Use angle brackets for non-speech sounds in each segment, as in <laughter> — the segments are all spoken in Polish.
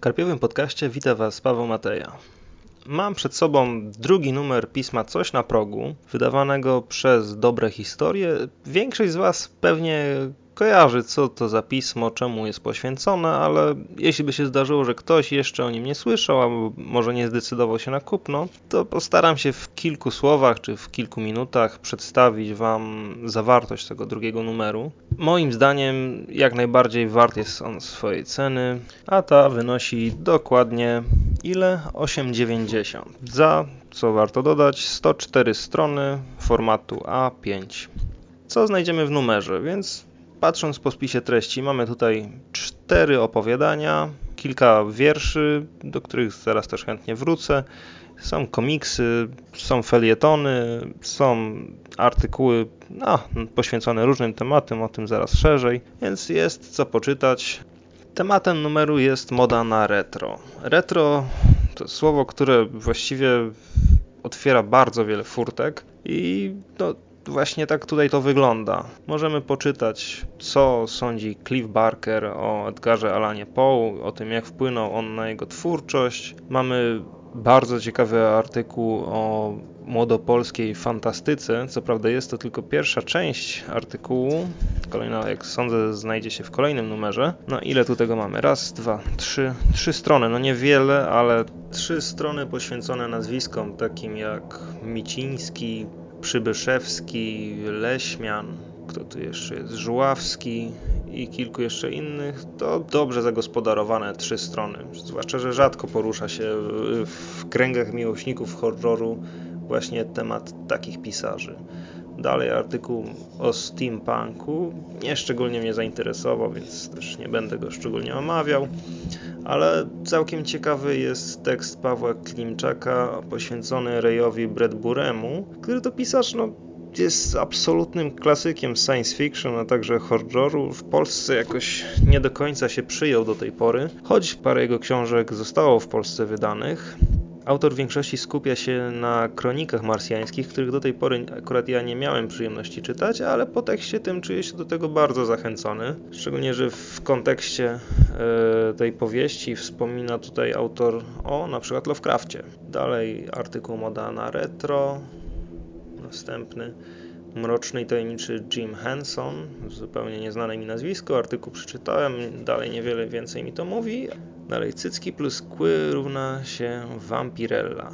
W Karpiowym Podcaście wita Was Paweł Mateja. Mam przed sobą drugi numer pisma Coś na progu, wydawanego przez Dobre Historie. Większość z Was pewnie kojarzy, co to za pismo, czemu jest poświęcone, ale jeśli by się zdarzyło, że ktoś jeszcze o nim nie słyszał, albo może nie zdecydował się na kupno, to postaram się w kilku słowach czy w kilku minutach przedstawić Wam zawartość tego drugiego numeru. Moim zdaniem jak najbardziej wart jest on swojej ceny, a ta wynosi dokładnie ile? 8,90 za, co warto dodać, 104 strony formatu A5. Co znajdziemy w numerze, więc Patrząc po spisie treści, mamy tutaj cztery opowiadania, kilka wierszy, do których zaraz też chętnie wrócę. Są komiksy, są felietony, są artykuły no, poświęcone różnym tematom, o tym zaraz szerzej, więc jest co poczytać. Tematem numeru jest moda na retro. Retro to słowo, które właściwie otwiera bardzo wiele furtek i no, właśnie tak tutaj to wygląda. Możemy poczytać, co sądzi Cliff Barker o Edgarze Alanie Poe, o tym, jak wpłynął on na jego twórczość. Mamy bardzo ciekawy artykuł o młodopolskiej fantastyce. Co prawda jest to tylko pierwsza część artykułu. Kolejna, jak sądzę, znajdzie się w kolejnym numerze. No ile tu tego mamy? Raz, dwa, trzy. Trzy strony. No niewiele, ale trzy strony poświęcone nazwiskom takim jak Miciński, Przybyszewski, Leśmian, kto tu jeszcze jest, Żuławski i kilku jeszcze innych, to dobrze zagospodarowane trzy strony. Zwłaszcza, że rzadko porusza się w kręgach miłośników horroru właśnie temat takich pisarzy. Dalej artykuł o steampunku. Nie szczególnie mnie zainteresował, więc też nie będę go szczególnie omawiał. Ale całkiem ciekawy jest tekst Pawła Klimczaka poświęcony Rejowi Bradburemu, który to pisarz no, jest absolutnym klasykiem science fiction, a także horroru. W Polsce jakoś nie do końca się przyjął do tej pory, choć parę jego książek zostało w Polsce wydanych. Autor w większości skupia się na kronikach marsjańskich, których do tej pory akurat ja nie miałem przyjemności czytać, ale po tekście tym czuję się do tego bardzo zachęcony. Szczególnie, że w kontekście e, tej powieści wspomina tutaj autor o na przykład Lovecraftie. Dalej artykuł Moda na retro, następny mroczny i tajemniczy Jim Henson, zupełnie nieznane mi nazwisko, artykuł przeczytałem, dalej niewiele więcej mi to mówi. Dalej, cycki plus kły równa się Vampirella.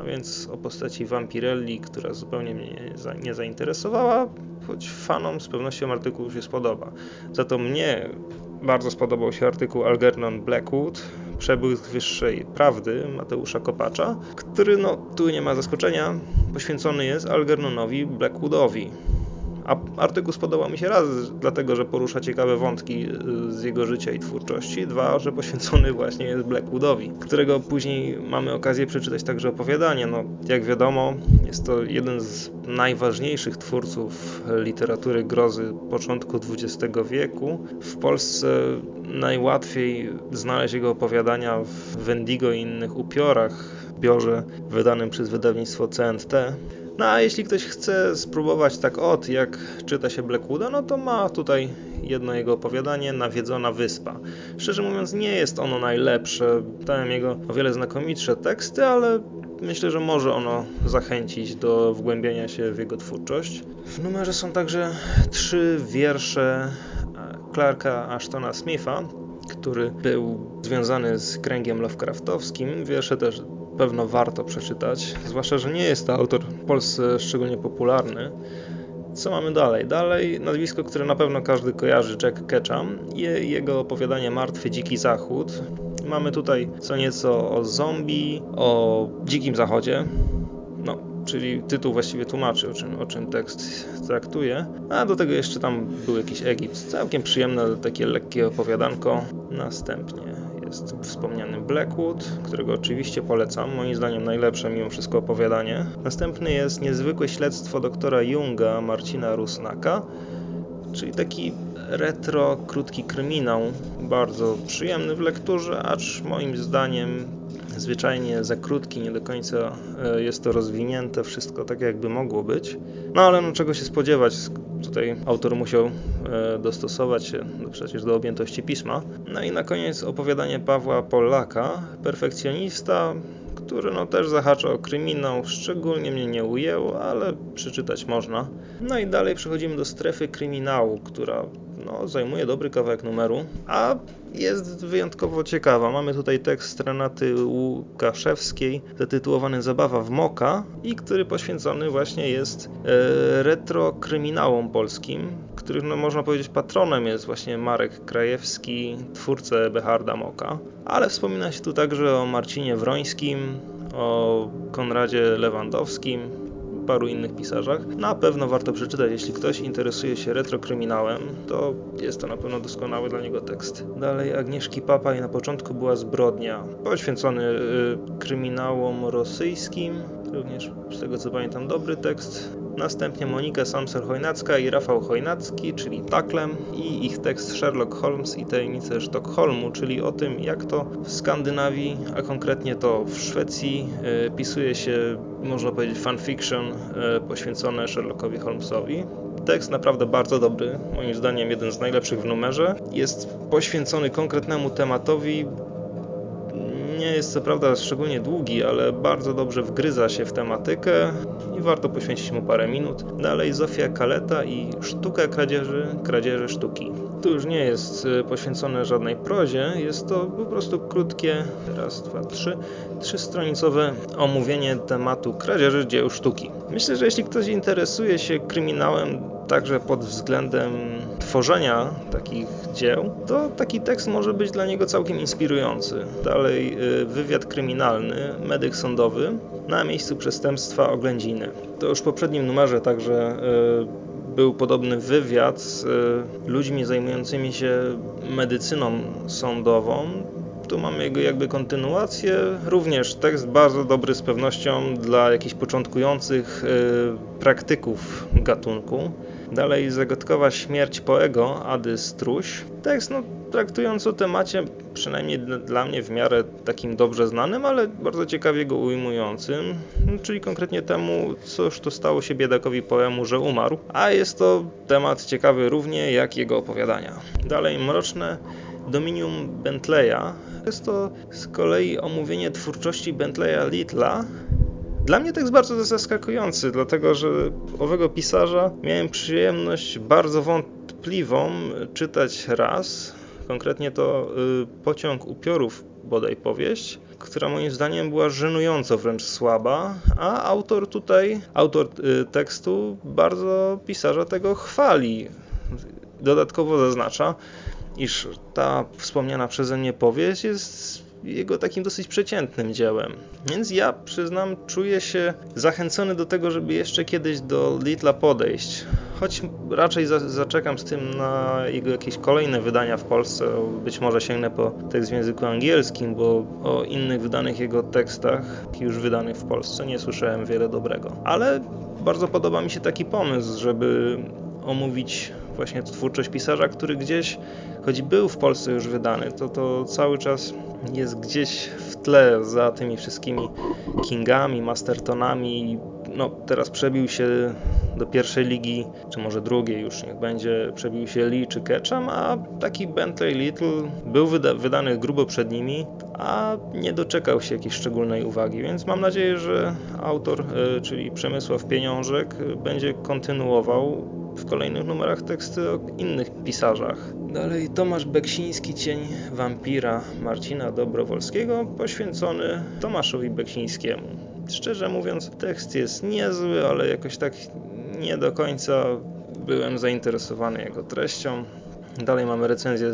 A więc o postaci Vampirelli, która zupełnie mnie nie zainteresowała, choć fanom z pewnością artykuł się spodoba. Za to mnie bardzo spodobał się artykuł Algernon Blackwood, Przebłysk Wyższej Prawdy Mateusza Kopacza, który, no tu nie ma zaskoczenia, poświęcony jest Algernonowi Blackwoodowi. A artykuł spodobał mi się raz, dlatego że porusza ciekawe wątki y, z jego życia i twórczości. Dwa, że poświęcony <laughs> właśnie jest Blackwoodowi, którego później mamy okazję przeczytać także opowiadanie. No, jak wiadomo, jest to jeden z najważniejszych twórców literatury grozy początku XX wieku. W Polsce najłatwiej znaleźć jego opowiadania w Wendigo i innych upiorach, zbiorze wydanym przez wydawnictwo CNT. No a jeśli ktoś chce spróbować tak od, jak czyta się Blackwooda, no to ma tutaj jedno jego opowiadanie, Nawiedzona Wyspa. Szczerze mówiąc nie jest ono najlepsze, dałem jego o wiele znakomitsze teksty, ale myślę, że może ono zachęcić do wgłębienia się w jego twórczość. W numerze są także trzy wiersze Clarka Ashtona Smitha, który był związany z kręgiem Lovecraftowskim. Wiersze też pewno warto przeczytać, zwłaszcza, że nie jest to autor w Polsce szczególnie popularny. Co mamy dalej? Dalej nazwisko, które na pewno każdy kojarzy, Jack Ketchum i jego opowiadanie Martwy Dziki Zachód. Mamy tutaj co nieco o zombie, o dzikim zachodzie, no, czyli tytuł właściwie tłumaczy, o czym, o czym tekst traktuje. A do tego jeszcze tam był jakiś Egipt. Całkiem przyjemne, takie lekkie opowiadanko. Następnie jest wspomniany Blackwood, którego oczywiście polecam, moim zdaniem najlepsze mimo wszystko opowiadanie. Następny jest niezwykłe śledztwo doktora Junga Marcina Rusnaka, czyli taki retro, krótki kryminał, bardzo przyjemny w lekturze, acz moim zdaniem zwyczajnie za krótki, nie do końca e, jest to rozwinięte, wszystko tak jakby mogło być. No ale no, czego się spodziewać, tutaj autor musiał e, dostosować się przecież do objętości pisma. No i na koniec opowiadanie Pawła Polaka, perfekcjonista, który no też zahacza o kryminał, szczególnie mnie nie ujęło, ale przeczytać można. No i dalej przechodzimy do strefy kryminału, która no, zajmuje dobry kawałek numeru, a jest wyjątkowo ciekawa. Mamy tutaj tekst Renaty Łukaszewskiej zatytułowany Zabawa w Moka i który poświęcony właśnie jest e, retro kryminałom polskim, których no, można powiedzieć patronem jest właśnie Marek Krajewski, twórca Beharda Moka. Ale wspomina się tu także o Marcinie Wrońskim, o Konradzie Lewandowskim, paru innych pisarzach. Na pewno warto przeczytać, jeśli ktoś interesuje się retrokryminałem, to jest to na pewno doskonały dla niego tekst. Dalej Agnieszki Papa i na początku była zbrodnia, poświęcony y, kryminałom rosyjskim, również z tego co pamiętam dobry tekst. Następnie Monika Samser-Chojnacka i Rafał Chojnacki, czyli Taklem i ich tekst Sherlock Holmes i tajemnice Sztokholmu, czyli o tym jak to w Skandynawii, a konkretnie to w Szwecji e, pisuje się, można powiedzieć, fanfiction e, poświęcone Sherlockowi Holmesowi. Tekst naprawdę bardzo dobry, moim zdaniem jeden z najlepszych w numerze. Jest poświęcony konkretnemu tematowi, nie jest co prawda szczególnie długi, ale bardzo dobrze wgryza się w tematykę i warto poświęcić mu parę minut. Dalej Zofia Kaleta i Sztuka kradzieży, kradzieży sztuki. Tu już nie jest y, poświęcone żadnej prozie, jest to po prostu krótkie, raz, dwa, trzy, trzystronicowe omówienie tematu kradzieży dzieł sztuki. Myślę, że jeśli ktoś interesuje się kryminałem także pod względem tworzenia takich dzieł, to taki tekst może być dla niego całkiem inspirujący. Dalej y, wywiad kryminalny, medyk sądowy na miejscu przestępstwa oględziny. To już w poprzednim numerze także y, był podobny wywiad z y, ludźmi zajmującymi się medycyną sądową. Tu mamy jego jakby kontynuację. Również tekst bardzo dobry z pewnością dla jakichś początkujących praktyków gatunku. Dalej zagadkowa śmierć Poego, Ady Struś. Tekst no, traktując o temacie, przynajmniej dla mnie w miarę takim dobrze znanym, ale bardzo ciekawie go ujmującym, czyli konkretnie temu, cóż to stało się biedakowi poemu, że umarł, a jest to temat ciekawy równie jak jego opowiadania. Dalej mroczne Dominium Bentleya. Jest to z kolei omówienie twórczości Bentleya Littla, dla mnie tekst bardzo zaskakujący, dlatego że owego pisarza miałem przyjemność bardzo wątpliwą czytać raz. Konkretnie to y, Pociąg upiorów, bodaj powieść, która moim zdaniem była żenująco wręcz słaba, a autor tutaj, autor y, tekstu bardzo pisarza tego chwali. Dodatkowo zaznacza, iż ta wspomniana przeze mnie powieść jest jego takim dosyć przeciętnym dziełem. Więc ja przyznam, czuję się zachęcony do tego, żeby jeszcze kiedyś do Litla podejść. Choć raczej za, zaczekam z tym na jego jakieś kolejne wydania w Polsce. Być może sięgnę po tekst w języku angielskim, bo o innych wydanych jego tekstach, już wydanych w Polsce, nie słyszałem wiele dobrego. Ale bardzo podoba mi się taki pomysł, żeby omówić właśnie twórczość pisarza, który gdzieś, choć był w Polsce już wydany, to to cały czas jest gdzieś w tle za tymi wszystkimi Kingami, Mastertonami. No, teraz przebił się do pierwszej ligi, czy może drugiej już niech będzie, przebił się Lee czy Ketchum, a taki Bentley Little był wyda wydany grubo przed nimi, a nie doczekał się jakiejś szczególnej uwagi, więc mam nadzieję, że autor, e, czyli Przemysław Pieniążek, będzie kontynuował w kolejnych numerach teksty o innych pisarzach. Dalej Tomasz Beksiński, Cień wampira Marcina Dobrowolskiego, poświęcony Tomaszowi Beksińskiemu. Szczerze mówiąc, tekst jest niezły, ale jakoś tak nie do końca byłem zainteresowany jego treścią. Dalej mamy recenzję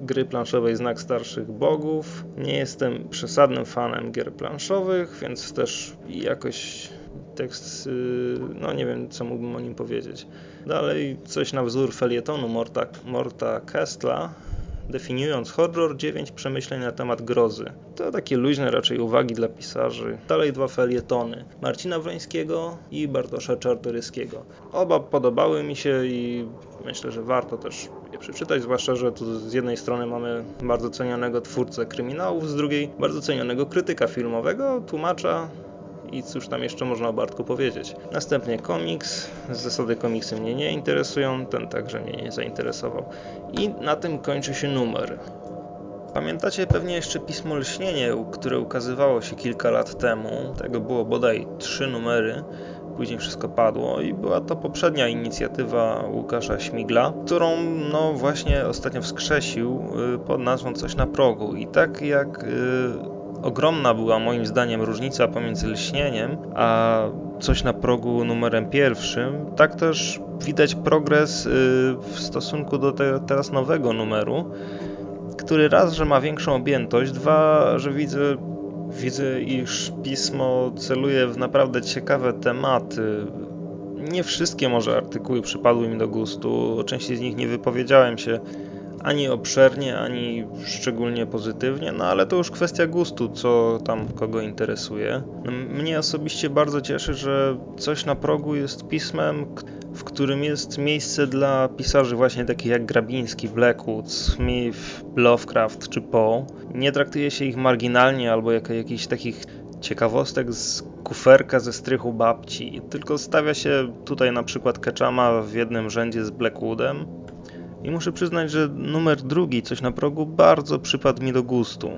gry planszowej Znak Starszych Bogów. Nie jestem przesadnym fanem gier planszowych, więc też jakoś tekst, y, no nie wiem co mógłbym o nim powiedzieć. Dalej coś na wzór felietonu Morta, Morta Kestla, definiując horror, 9 przemyśleń na temat grozy. To takie luźne raczej uwagi dla pisarzy. Dalej dwa felietony Marcina Wrońskiego i Bartosza Czartoryskiego. Oba podobały mi się i myślę, że warto też je przeczytać, zwłaszcza, że tu z jednej strony mamy bardzo cenionego twórcę kryminałów, z drugiej bardzo cenionego krytyka filmowego, tłumacza i cóż tam jeszcze można o Bartku powiedzieć. Następnie komiks. Zasady komiksy mnie nie interesują, ten także mnie nie zainteresował. I na tym kończy się numer. Pamiętacie pewnie jeszcze pismo Lśnienie, które ukazywało się kilka lat temu. Tego było bodaj trzy numery. Później wszystko padło i była to poprzednia inicjatywa Łukasza Śmigla, którą no właśnie ostatnio wskrzesił y, pod nazwą Coś na progu. I tak jak y, ogromna była moim zdaniem różnica pomiędzy lśnieniem a coś na progu numerem pierwszym, tak też widać progres y, w stosunku do tego teraz nowego numeru, który raz, że ma większą objętość, dwa, że widzę, widzę iż pismo celuje w naprawdę ciekawe tematy. Nie wszystkie może artykuły przypadły mi do gustu, o części z nich nie wypowiedziałem się ani obszernie, ani szczególnie pozytywnie, no ale to już kwestia gustu, co tam kogo interesuje. No, mnie osobiście bardzo cieszy, że coś na progu jest pismem, w którym jest miejsce dla pisarzy właśnie takich jak Grabiński, Blackwood, Smith, Lovecraft czy Poe. Nie traktuje się ich marginalnie albo jako jakichś takich ciekawostek z kuferka ze strychu babci, tylko stawia się tutaj na przykład Ketchama w jednym rzędzie z Blackwoodem, i muszę przyznać, że numer drugi, coś na progu, bardzo przypadł mi do gustu.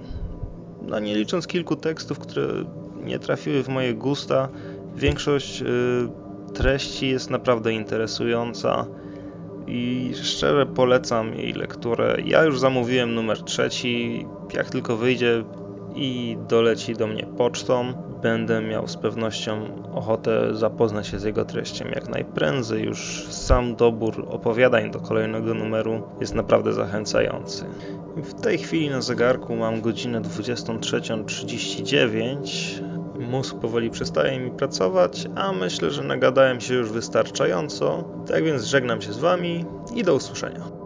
No nie licząc kilku tekstów, które nie trafiły w moje gusta, większość y, treści jest naprawdę interesująca i szczerze polecam jej lekturę. Ja już zamówiłem numer trzeci, jak tylko wyjdzie i doleci do mnie pocztą, będę miał z pewnością ochotę zapoznać się z jego treścią jak najprędzej. Już sam dobór opowiadań do kolejnego numeru jest naprawdę zachęcający. W tej chwili na zegarku mam godzinę 23.39. Mózg powoli przestaje mi pracować, a myślę, że nagadałem się już wystarczająco. Tak więc żegnam się z Wami i do usłyszenia.